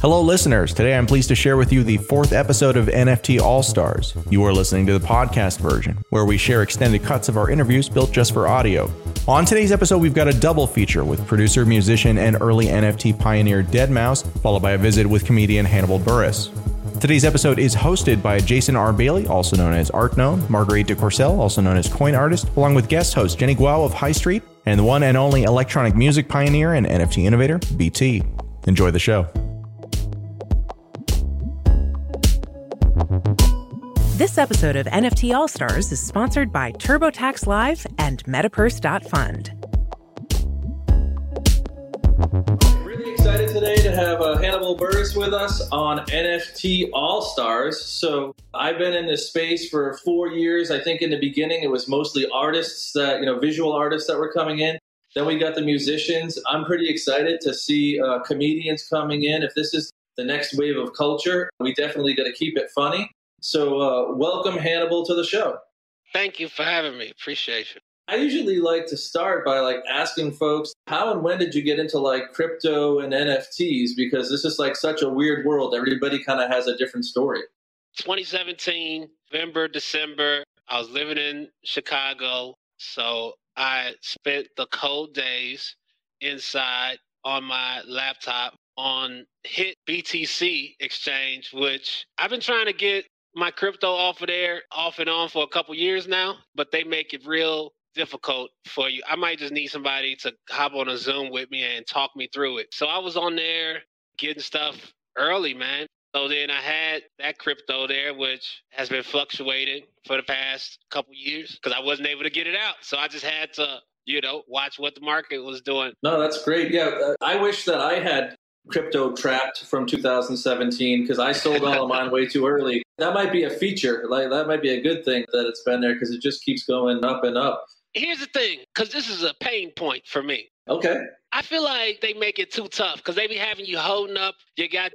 Hello, listeners. Today I'm pleased to share with you the fourth episode of NFT All Stars. You are listening to the podcast version, where we share extended cuts of our interviews built just for audio. On today's episode, we've got a double feature with producer, musician, and early NFT pioneer Deadmau5, followed by a visit with comedian Hannibal Buress. Today's episode is hosted by Jason R. Bailey, also known as Artnome, Marguerite deCourcelle, also known as Coin Artist, along with guest host Jenny Guo of High Street, and the one and only electronic music pioneer and NFT innovator, BT. Enjoy the show. This episode of NFT All Stars is sponsored by TurboTax Live and MetaPurse.fund. Today to have uh, Hannibal Buress with us on NFT All Stars. So I've been in this space for four years. I think in the beginning it was mostly artists that you know, visual artists that were coming in. Then we got the musicians. I'm pretty excited to see uh, comedians coming in. If this is the next wave of culture, we definitely got to keep it funny. So, uh, welcome Hannibal to the show. Thank you for having me. Appreciate you. I usually like to start by like asking folks, how and when did you get into like crypto and NFTs? Because this is like such a weird world. Everybody kind of has a different story. 2017, November, December, I was living in Chicago. So I spent the cold days inside on my laptop on Hit BTC exchange, which I've been trying to get my crypto off of there off and on for a couple years now, but they make it real difficult for you. I might just need somebody to hop on a Zoom with me and talk me through it. So I was on there getting stuff early, man. So then I had that crypto there, which has been fluctuating for the past couple years because I wasn't able to get it out. So I just had to, you know, watch what the market was doing. No, that's great. Yeah, uh, I wish that I had crypto trapped from 2017 because I sold all of mine way too early. That might be a feature. Like that might be a good thing that it's been there because it just keeps going up and up. Here's the thing, because this is a pain point for me. Okay. I feel like they make it too tough because they be having you holding up your got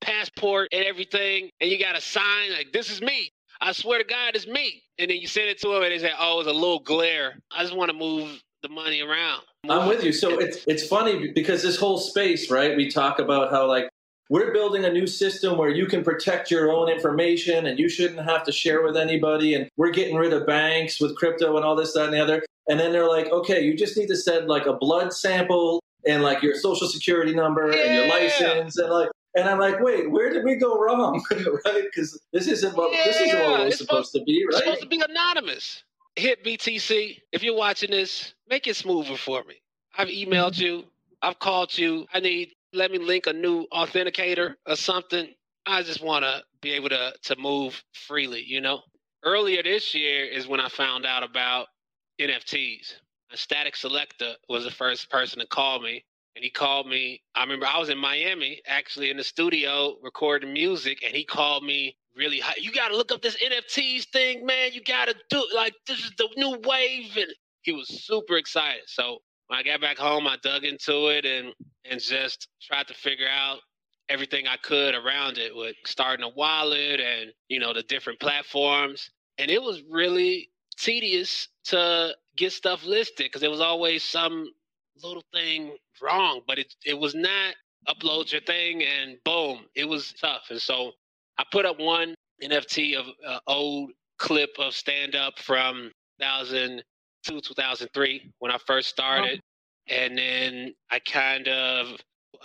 passport and everything, and you got a sign like "This is me." I swear to God, it's me. And then you send it to them, and they say, "Oh, it's a little glare." I just want to move the money around. I'm with you. So it's it's funny because this whole space, right? We talk about how like we're building a new system where you can protect your own information and you shouldn't have to share with anybody. And we're getting rid of banks with crypto and all this, that, and the other. And then they're like, okay, you just need to send like a blood sample and like your social security number yeah. and your license and like. And I'm like, wait, where did we go wrong? right? Because this isn't what yeah. this isn't what it was supposed, supposed, to be, right? It's supposed to be anonymous. HitBTC. If you're watching this, make it smoother for me. I've emailed mm-hmm. you. I've called you. I need let me link a new authenticator or something. I just want to be able to to move freely, you know. Earlier this year is when I found out about NFTs. A Statik Selektah was the first person to call me, and he called me. I remember I was in Miami, actually in the studio recording music, and he called me really high. You got to look up this NFTs thing, man. You got to do like this is the new wave, and he was super excited. So when I got back home, I dug into it and and just tried to figure out everything I could around it with starting a wallet and you know the different platforms. And it was really tedious to get stuff listed because there was always some little thing wrong, but it it was not upload your thing and boom, it was tough. And so I put up one NFT of uh, old clip of stand up from 2000 2003 when I first started. Oh. And then I kind of,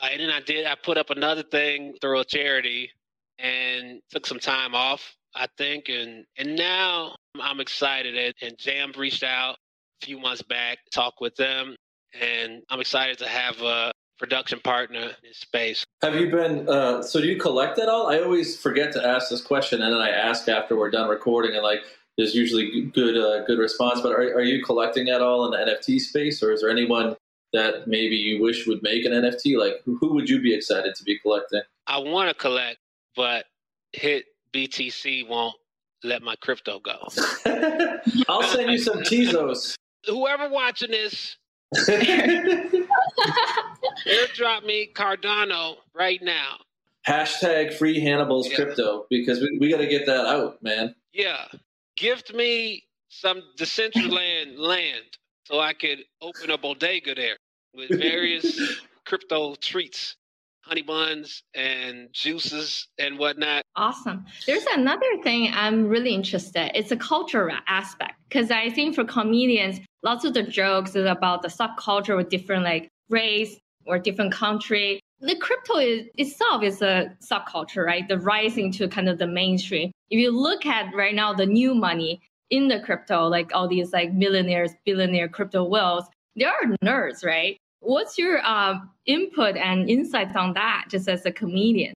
and then I did, I put up another thing through a charity and took some time off, I think. And, and now I'm excited. And, and Jam reached out a few months back, talk with them. And I'm excited to have a production partner in this space. Have you been, uh, so do you collect at all? I always forget to ask this question and then I ask after we're done recording and like, there's usually good uh, good response. But are, are you collecting at all in the NFT space, or is there anyone that maybe you wish would make an NFT? Like, who would you be excited to be collecting? I want to collect, but hit BTC won't let my crypto go. I'll send you some Tezos. Whoever watching this, airdrop me Cardano right now. Hashtag free Hannibal's yeah. crypto because we, we got to get that out, man. Yeah gift me some Decentraland land so I could open a bodega there with various crypto treats honey buns and juices and whatnot. Awesome. There's another thing I'm really interested. It's a cultural aspect because I think for comedians, lots of the jokes is about the subculture with different like race or different country. The crypto is, itself is a subculture, right? The rising to kind of the mainstream. If you look at right now the new money in the crypto, like all these like millionaires, billionaire crypto whales, they are nerds, right? What's your uh, input and insights on that, just as a comedian?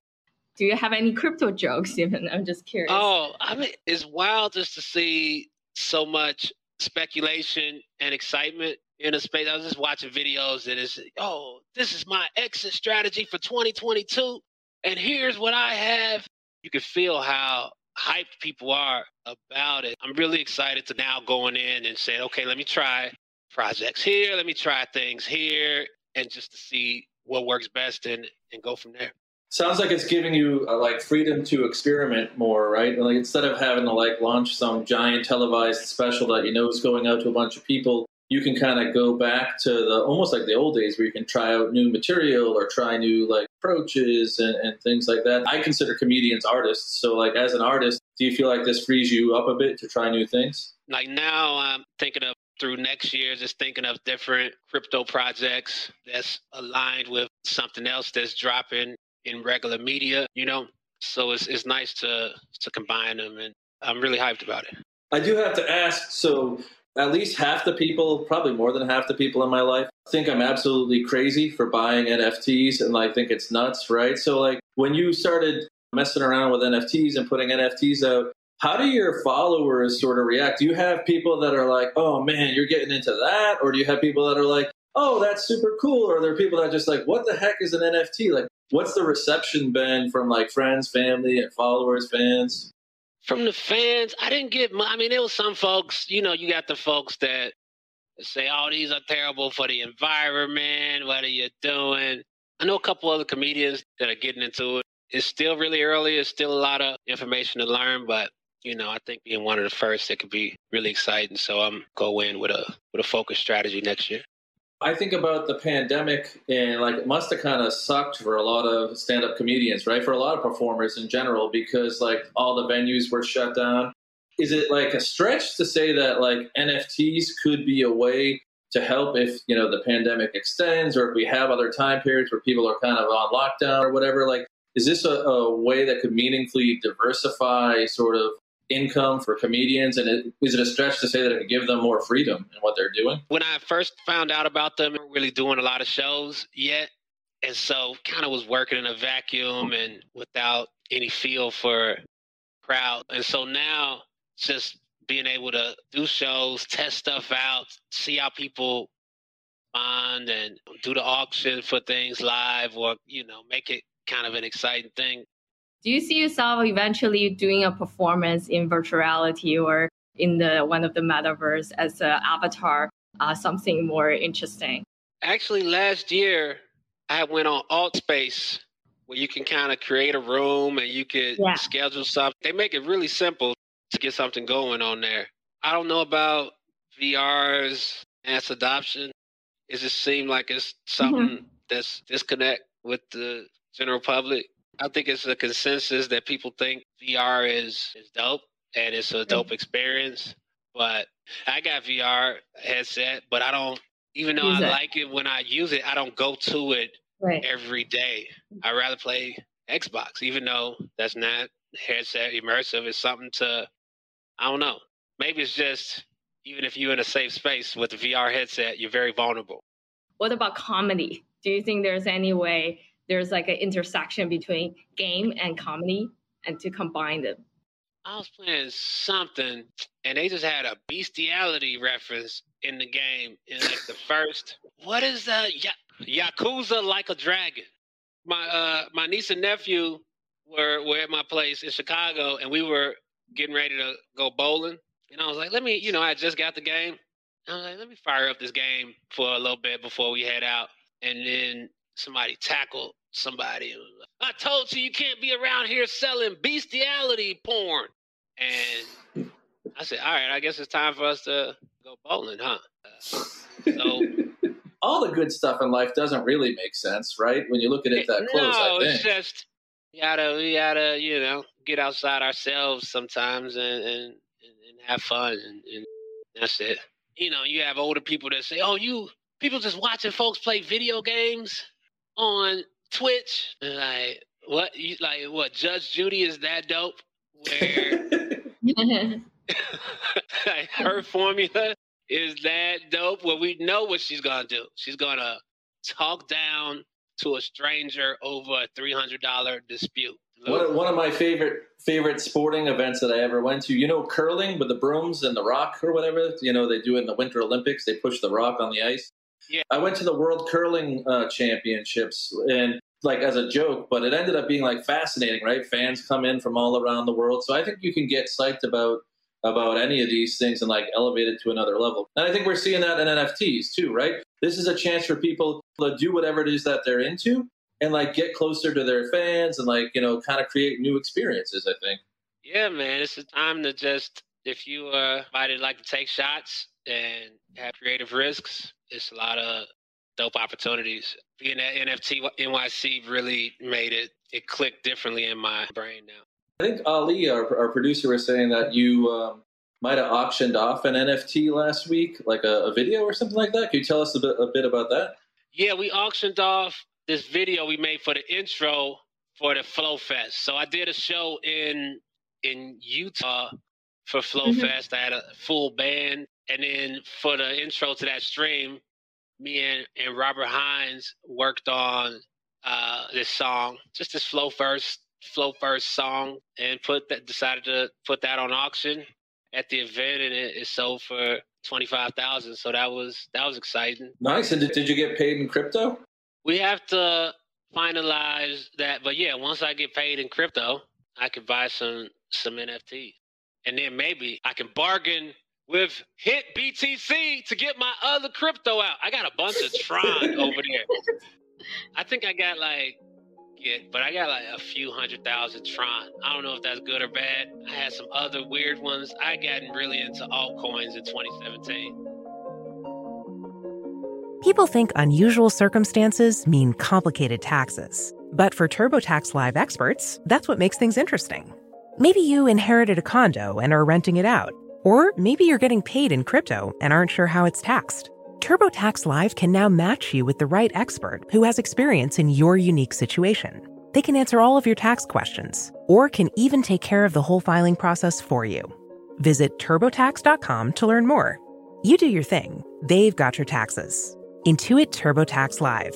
Do you have any crypto jokes, even? I'm just curious. Oh, I mean, it's wild just to see so much speculation and excitement in a space. I was just watching videos and it's, oh, this is my exit strategy for 2022. And here's what I have. You can feel how hyped people are about it. I'm really excited to now going in and say, okay, let me try projects here. Let me try things here, and just to see what works best and and go from there. Sounds like it's giving you uh, like freedom to experiment more, right? Like instead of having to like launch some giant televised special that you know is going out to a bunch of people, you can kind of go back to the almost like the old days where you can try out new material or try new like approaches and, and things like that. I consider comedians artists. So like as an artist, do you feel like this frees you up a bit to try new things? Like now I'm thinking of through next year just thinking of different crypto projects that's aligned with something else that's dropping in regular media, you know. So it's it's nice to to combine them and I'm really hyped about it. I do have to ask, so at least half the people, probably more than half the people in my life, think I'm absolutely crazy for buying NFTs and like think it's nuts, right? So like when you started messing around with NFTs and putting NFTs out, how do your followers sort of react? Do you have people that are like, oh man, you're getting into that? Or do you have people that are like, oh, that's super cool? Or are there people that just like, what the heck is an NFT? Like, what's the reception been from like friends, family, and followers, fans? From the fans, I didn't get, I mean, there was some folks, you know, you got the folks that say, oh, these are terrible for the environment. What are you doing? I know a couple other comedians that are getting into it. It's still really early. It's still a lot of information to learn, but you know, I think being one of the first, it could be really exciting. So I'm go in with a with a focused strategy next year. I think about the pandemic and like it must have kind of sucked for a lot of stand-up comedians, right? For a lot of performers in general, because like all the venues were shut down. Is it like a stretch to say that like NFTs could be a way to help if you know the pandemic extends or if we have other time periods where people are kind of on lockdown or whatever? Like, is this a, a way that could meaningfully diversify sort of income for comedians? And it, is it a stretch to say that it could give them more freedom in what they're doing? When I first found out about them, we weren't really doing a lot of shows yet. And so kind of was working in a vacuum and without any feel for crowd. And so now just being able to do shows, test stuff out, see how people bond and do the auction for things live or, you know, make it kind of an exciting thing do you see yourself eventually doing a performance in virtual reality or in the one of the metaverse as an avatar, uh, something more interesting? Actually, last year I went on AltSpace where you can kind of create a room and you could yeah. schedule stuff. They make it really simple to get something going on there. I don't know about VR's mass adoption. It just seemed like it's something mm-hmm. that's disconnect with the general public. I think it's a consensus that people think VR is is dope and it's a dope experience. But I got VR headset, but I don't. Even though use I it. like it when I use it, I don't go to it right. every day. I rather play Xbox, even though that's not headset immersive. It's something to. I don't know. Maybe it's just even if you're in a safe space with the VR headset, you're very vulnerable. What about comedy? Do you think there's any way there's like an intersection between game and comedy and to combine them. I was playing something and they just had a bestiality reference in the game in like the first what is ya- Yakuza like a dragon. My uh my niece and nephew were were at my place in Chicago and we were getting ready to go bowling. And I was like, let me, you know, I just got the game. I was like, let me fire up this game for a little bit before we head out. And then somebody tackled somebody. I told you you can't be around here selling bestiality porn. And I said, all right, I guess it's time for us to go bowling, huh? Uh, so all the good stuff in life doesn't really make sense, right? When you look at it that close, no, I think. it's just we gotta we gotta you know get outside ourselves sometimes and and, and have fun and, and that's it. You know, you have older people that say, "Oh, you people just watching folks play video games on Twitch." Like, what? You like what? Judge Judy is that dope? Where like, her formula is that dope? Well, we know what she's gonna do. She's gonna talk down to a stranger over a three hundred dollar dispute. One, one of my favorite favorite sporting events that I ever went to. You know, curling with the brooms and the rock or whatever. You know, they do it in the Winter Olympics. They push the rock on the ice. Yeah. I went to the World Curling uh, Championships and like as a joke, but it ended up being like fascinating, right? Fans come in from all around the world, so I think you can get psyched about about any of these things and like elevate it to another level. And I think we're seeing that in NFTs too, right? This is a chance for people to do whatever it is that they're into and like get closer to their fans and like, you know, kind of create new experiences, I think. Yeah, man, it's a time to just if you uh might like to take shots and have creative risks, it's a lot of dope opportunities. Being at NFT NYC really made it it clicked differently in my brain now. I think Ali, our, our producer, was saying that you um, might have auctioned off an NFT last week, like a, a, video or something like that. Can you tell us a bit, a bit about that? Yeah, we auctioned off this video we made for the intro for the Flow Fest. So I did a show in in Utah for Flow mm-hmm. Fest. I had a full band, and then for the intro to that stream, me and, and Robert Hines worked on uh, this song, just this Flow First flow first song and put that decided to put that on auction at the event and it, it sold for 25,000 so that was that was exciting. Nice. And did, did you get paid in crypto? We have to finalize that but yeah once i get paid in crypto i could buy some some nft and then maybe i can bargain with hit btc to get my other crypto out i got a bunch of tron over there i think i got like get, but I got like a few hundred thousand Tron. I don't know if that's good or bad. I had some other weird ones. I gotten really into altcoins in 2017. People think unusual circumstances mean complicated taxes. But for TurboTax Live experts, that's what makes things interesting. Maybe you inherited a condo and are renting it out. Or maybe you're getting paid in crypto and aren't sure how it's taxed. TurboTax Live can now match you with the right expert who has experience in your unique situation. They can answer all of your tax questions or can even take care of the whole filing process for you. Visit turbotax.com to learn more. You do your thing, they've got your taxes. Intuit TurboTax Live.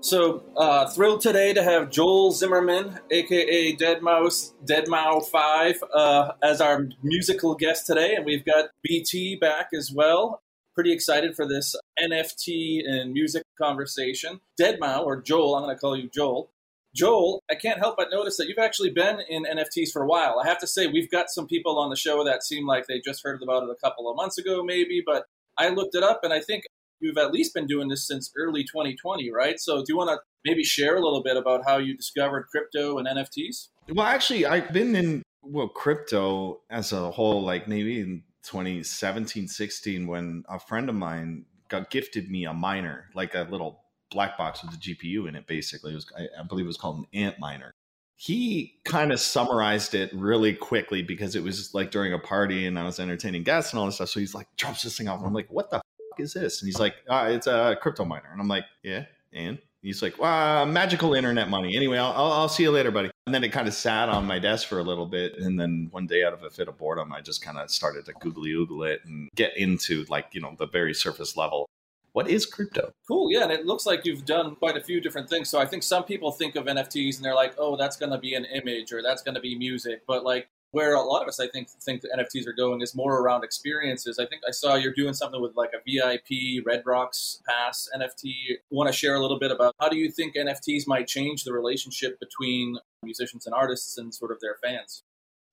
So uh, thrilled today to have Joel Zimmerman, aka Deadmau5, Dead Mouse Five, uh, as our musical guest today, and we've got BT back as well. Pretty excited for this NFT and music conversation. Deadmau5 or Joel, I'm going to call you Joel. Joel, I can't help but notice that you've actually been in NFTs for a while. I have to say, we've got some people on the show that seem like they just heard about it a couple of months ago, maybe, but I looked it up and I think you've at least been doing this since early 2020, right? So do you want to maybe share a little bit about how you discovered crypto and NFTs? Well, actually, I've been in well crypto as a whole, like maybe in 2017, 16, when a friend of mine got gifted me a miner, like a little black box with a GPU in it. Basically, it was I, I believe it was called an Antminer. He kind of summarized it really quickly because it was like during a party and I was entertaining guests and all this stuff. So he's like, drops this thing off. I'm like, what the is this? And he's like, ah, it's a crypto miner. And I'm like, yeah, and he's like, well, magical internet money. Anyway, I'll, I'll, I'll see you later, buddy. And then it kind of sat on my desk for a little bit. And then one day, out of a fit of boredom, I just kind of started to googly oogle it and get into like, you know, the very surface level. What is crypto? Cool. Yeah. And it looks like you've done quite a few different things. So I think some people think of NFTs and they're like, oh, that's going to be an image or that's going to be music. But like, where a lot of us, I think, think the NFTs are going is more around experiences. I think I saw you're doing something with like a VIP Red Rocks Pass NFT. Want to share a little bit about how do you think NFTs might change the relationship between musicians and artists and sort of their fans?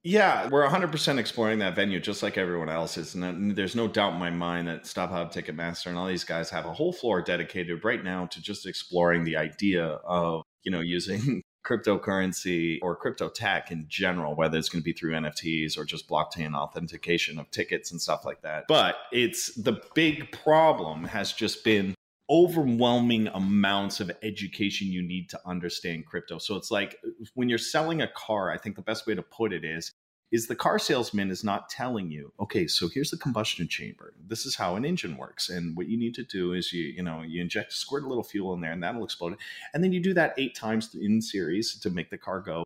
Yeah, we're 100% exploring that venue just like everyone else is. And there's no doubt in my mind that StubHub, Ticketmaster, and all these guys have a whole floor dedicated right now to just exploring the idea of, you know, using cryptocurrency or crypto tech in general, whether it's going to be through NFTs or just blockchain authentication of tickets and stuff like that. But it's the big problem has just been overwhelming amounts of education you need to understand crypto. So it's like when you're selling a car, I think the best way to put it is is the car salesman is not telling you, okay, so here's the combustion chamber. This is how an engine works. And what you need to do is you, you know, you inject, squirt a little fuel in there and that'll explode. And then you do that eight times in series to make the car go.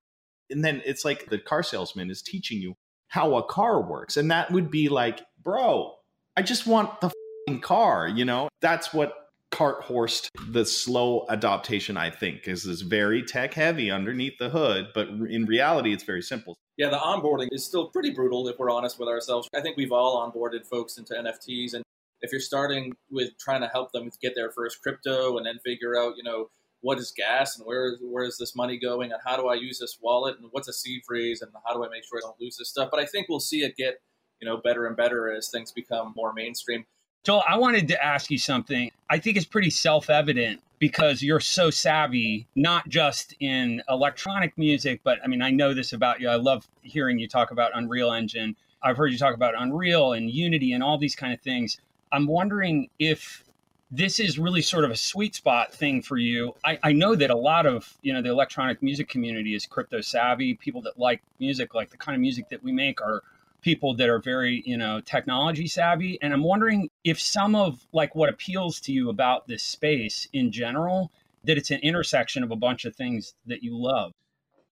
And then it's like the car salesman is teaching you how a car works. And that would be like, bro, I just want the car, you know? That's what cart horsed the slow adaptation i think is is very tech heavy underneath the hood but in reality it's very simple yeah the onboarding is still pretty brutal if we're honest with ourselves. I think we've all onboarded folks into nfts and if you're starting with trying to help them get their first crypto and then figure out you know what is gas and where where is this money going and how do i use this wallet and what's a seed phrase and how do i make sure i don't lose this stuff? But i think we'll see it get you know better and better as things become more mainstream Joel, I wanted to ask you something. I think it's pretty self evident because you're so savvy, not just in electronic music, but I mean, I know this about you. I love hearing you talk about Unreal Engine. I've heard you talk about Unreal and Unity and all these kind of things. I'm wondering if this is really sort of a sweet spot thing for you. I, I know that a lot of you know the electronic music community is crypto savvy. People that like music, like the kind of music that we make, are people that are very you know technology savvy. And i'm wondering if some of like what appeals to you about this space in general that it's an intersection of a bunch of things that you love.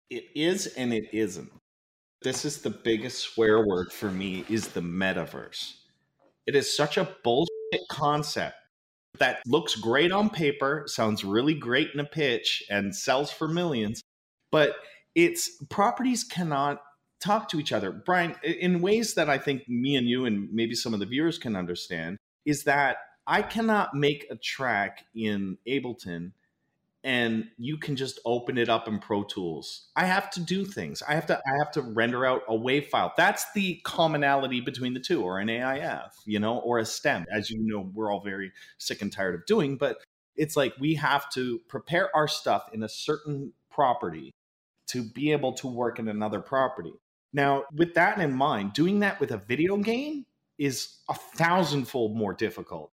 It is and it isn't. This is the biggest swear word for me is the metaverse. It is such a bullshit concept that looks great on paper sounds really great in a pitch and sells for millions but its properties cannot talk to each other. Brian, in ways that I think me and you and maybe some of the viewers can understand, is that I cannot make a track in Ableton and you can just open it up in Pro Tools. I have to do things. I have to I have to render out a WAV file. That's the commonality between the two, or an AIF, you know, or a stem, as you know, we're all very sick and tired of doing. But it's like we have to prepare our stuff in a certain property to be able to work in another property. Now, with that in mind, doing that with a video game is a thousandfold more difficult.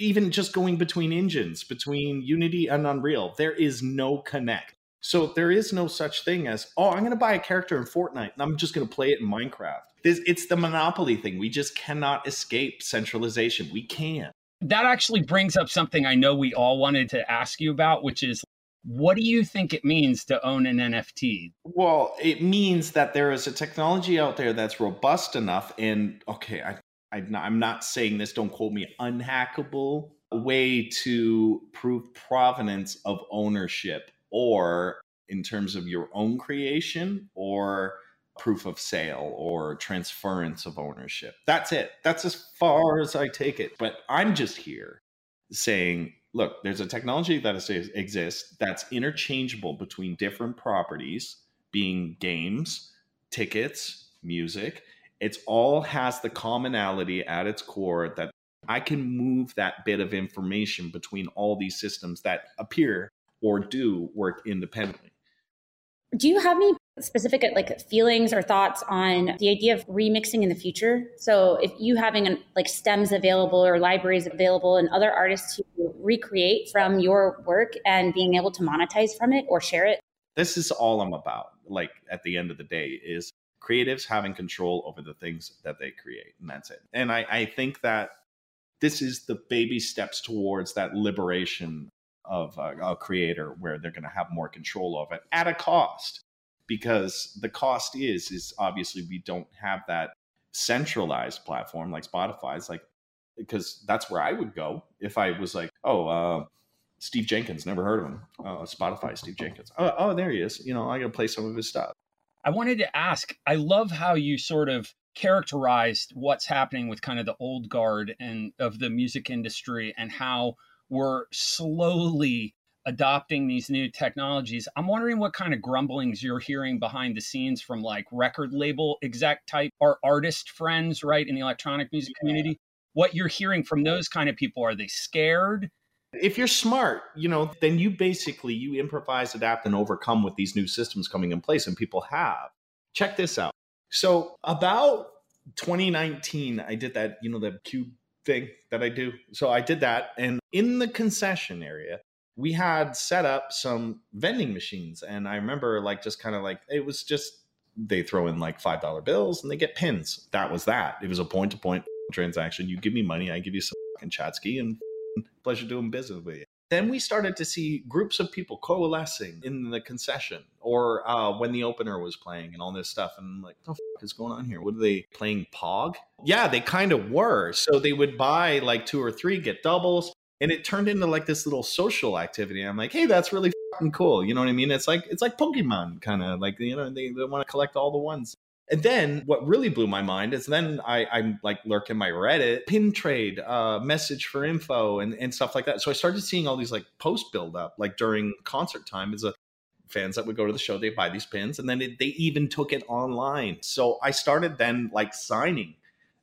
Even just going between engines, between Unity and Unreal, there is no connect. So there is no such thing as, oh, I'm going to buy a character in Fortnite and I'm just going to play it in Minecraft. It's the monopoly thing. We just cannot escape centralization. We can't. That actually brings up something I know we all wanted to ask you about, which is what do you think it means to own an NFT? Well, it means that there is a technology out there that's robust enough and okay, I, I I'm not saying this, don't quote me, unhackable way to prove provenance of ownership or in terms of your own creation or proof of sale or transference of ownership. That's it. That's as far as I take it. But I'm just here saying look, there's a technology that exists that's interchangeable between different properties, being games, tickets, music. It's all has the commonality at its core that I can move that bit of information between all these systems that appear or do work independently. Do you have any specific like feelings or thoughts on the idea of remixing in the future. So if you having an, like stems available or libraries available and other artists to recreate from your work and being able to monetize from it or share it. This is all i'm about like at the end of the day is creatives having control over the things that they create and that's it. And i, I think that this is the baby steps towards that liberation of a, a creator where they're going to have more control of it at a cost because the cost is is obviously we don't have that centralized platform like Spotify's like because that's where I would go if I was like, oh, uh, Steve Jenkins, never heard of him. Uh, Spotify, Steve Jenkins. Oh, oh, there he is. You know, I got to play some of his stuff. I wanted to ask. I love how you sort of characterized what's happening with kind of the old guard and of the music industry and how we're slowly adopting these new technologies. I'm wondering what kind of grumblings you're hearing behind the scenes from like record label exec type or artist friends, right, in the electronic music yeah. community. What you're hearing from those kind of people are they scared? if you're smart, you know, then you basically you improvise, adapt, and overcome with these new systems coming in place, and people have. Check this out. So about 2019, I did that, you know, the cube thing that I do. So I did that, and in the concession area, we had set up some vending machines, and I remember like just kind of like it was just they throw in like five dollar bills and they get pins. That was that. It was a point to point transaction. You give me money, I give you some fucking Chatsky, and pleasure doing business with you. Then we started to see groups of people coalescing in the concession or uh, when the opener was playing and all this stuff. And I'm like, what the fuck is going on here? What are they playing Pog? Yeah, they kind of were. So they would buy like two or three, get doubles. And it turned into like this little social activity. I'm like, hey, that's really cool. You know what I mean? It's like it's like Pokemon kind of like you know they, they want to collect all the ones. And then what really blew my mind is then I, I'm like lurking my Reddit, pin trade, uh, message for info and, and stuff like that. So I started seeing all these like post build up like during concert time as a fans that would go to the show, they buy these pins and then it, they even took it online. So I started then like signing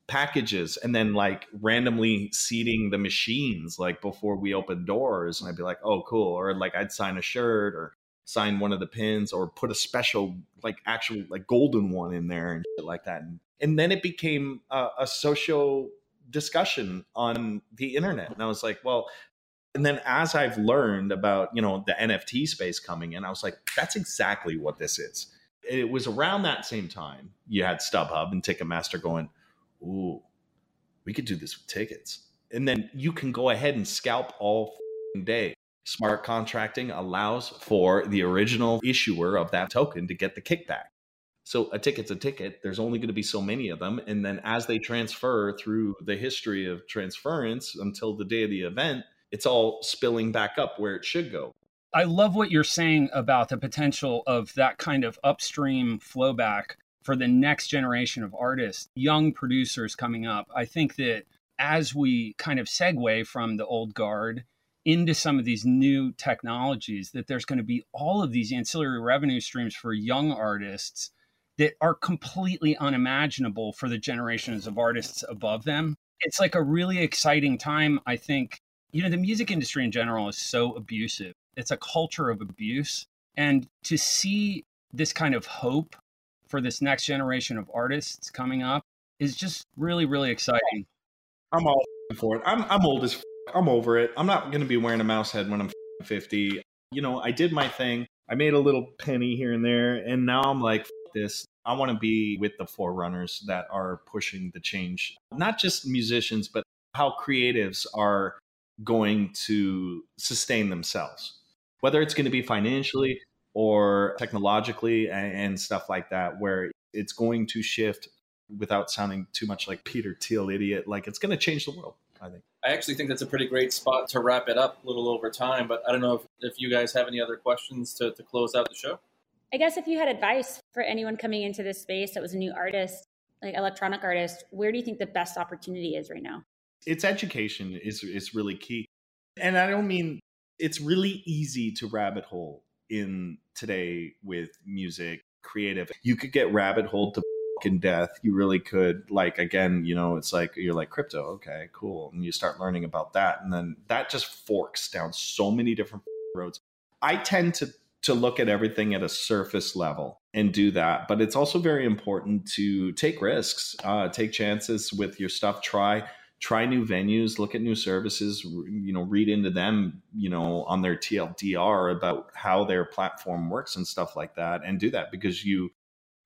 packages and then like randomly seating the machines like before we open doors. And I'd be like, oh, cool. Or like I'd sign a shirt or sign one of the pins or put a special like actual like golden one in there and shit like that and, and then it became a, a social discussion on the internet and i was like well and then as i've learned about you know the nft space coming in i was like that's exactly what this is it was around that same time you had stubhub and ticketmaster going ooh we could do this with tickets and then you can go ahead and scalp all day Smart contracting allows for the original issuer of that token to get the kickback. So a ticket's a ticket. There's only going to be so many of them. And then as they transfer through the history of transference until the day of the event, it's all spilling back up where it should go. I love what you're saying about the potential of that kind of upstream flowback for the next generation of artists, young producers coming up. I think that as we kind of segue from the old guard into some of these new technologies that there's going to be all of these ancillary revenue streams for young artists that are completely unimaginable for the generations of artists above them. It's like a really exciting time. I think, you know, the music industry in general is so abusive. It's a culture of abuse. And to see this kind of hope for this next generation of artists coming up is just really, really exciting. I'm all for it. I'm, I'm old as I'm over it. I'm not going to be wearing a mouse head when I'm 50. You know, I did my thing. I made a little penny here and there, and now I'm like, this. I want to be with the forerunners that are pushing the change, not just musicians, but how creatives are going to sustain themselves, whether it's going to be financially or technologically and, and stuff like that, where it's going to shift without sounding too much like Peter Thiel idiot. Like it's going to change the world. I think. I actually think that's a pretty great spot to wrap it up a little over time, but I don't know if, if you guys have any other questions to, to close out the show. I guess if you had advice for anyone coming into this space that was a new artist, like electronic artist, where do you think the best opportunity is right now? It's education is is really key. And I don't mean it's really easy to rabbit hole in today with music, creative. You could get rabbit hole to in death. You really could like again you know it's like you're like crypto okay cool. And you start learning about that and then that just forks down so many different roads. I tend to to look at everything at a surface level and do that but it's also very important to take risks uh, take chances with your stuff try try new venues look at new services you know read into them you know on their tldr about how their platform works and stuff like that and do that because you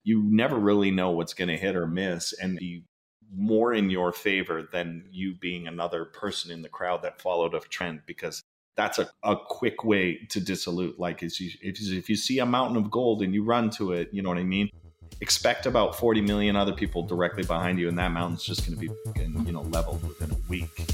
you never really know what's going to hit or miss and be more in your favor than you being another person in the crowd that followed a trend because that's a, a quick way to dissolute. Like if you, if you see a mountain of gold and you run to it you know what i mean mm-hmm expect about 40 million other people directly behind you and that mountain's just going to be you know leveled within a week.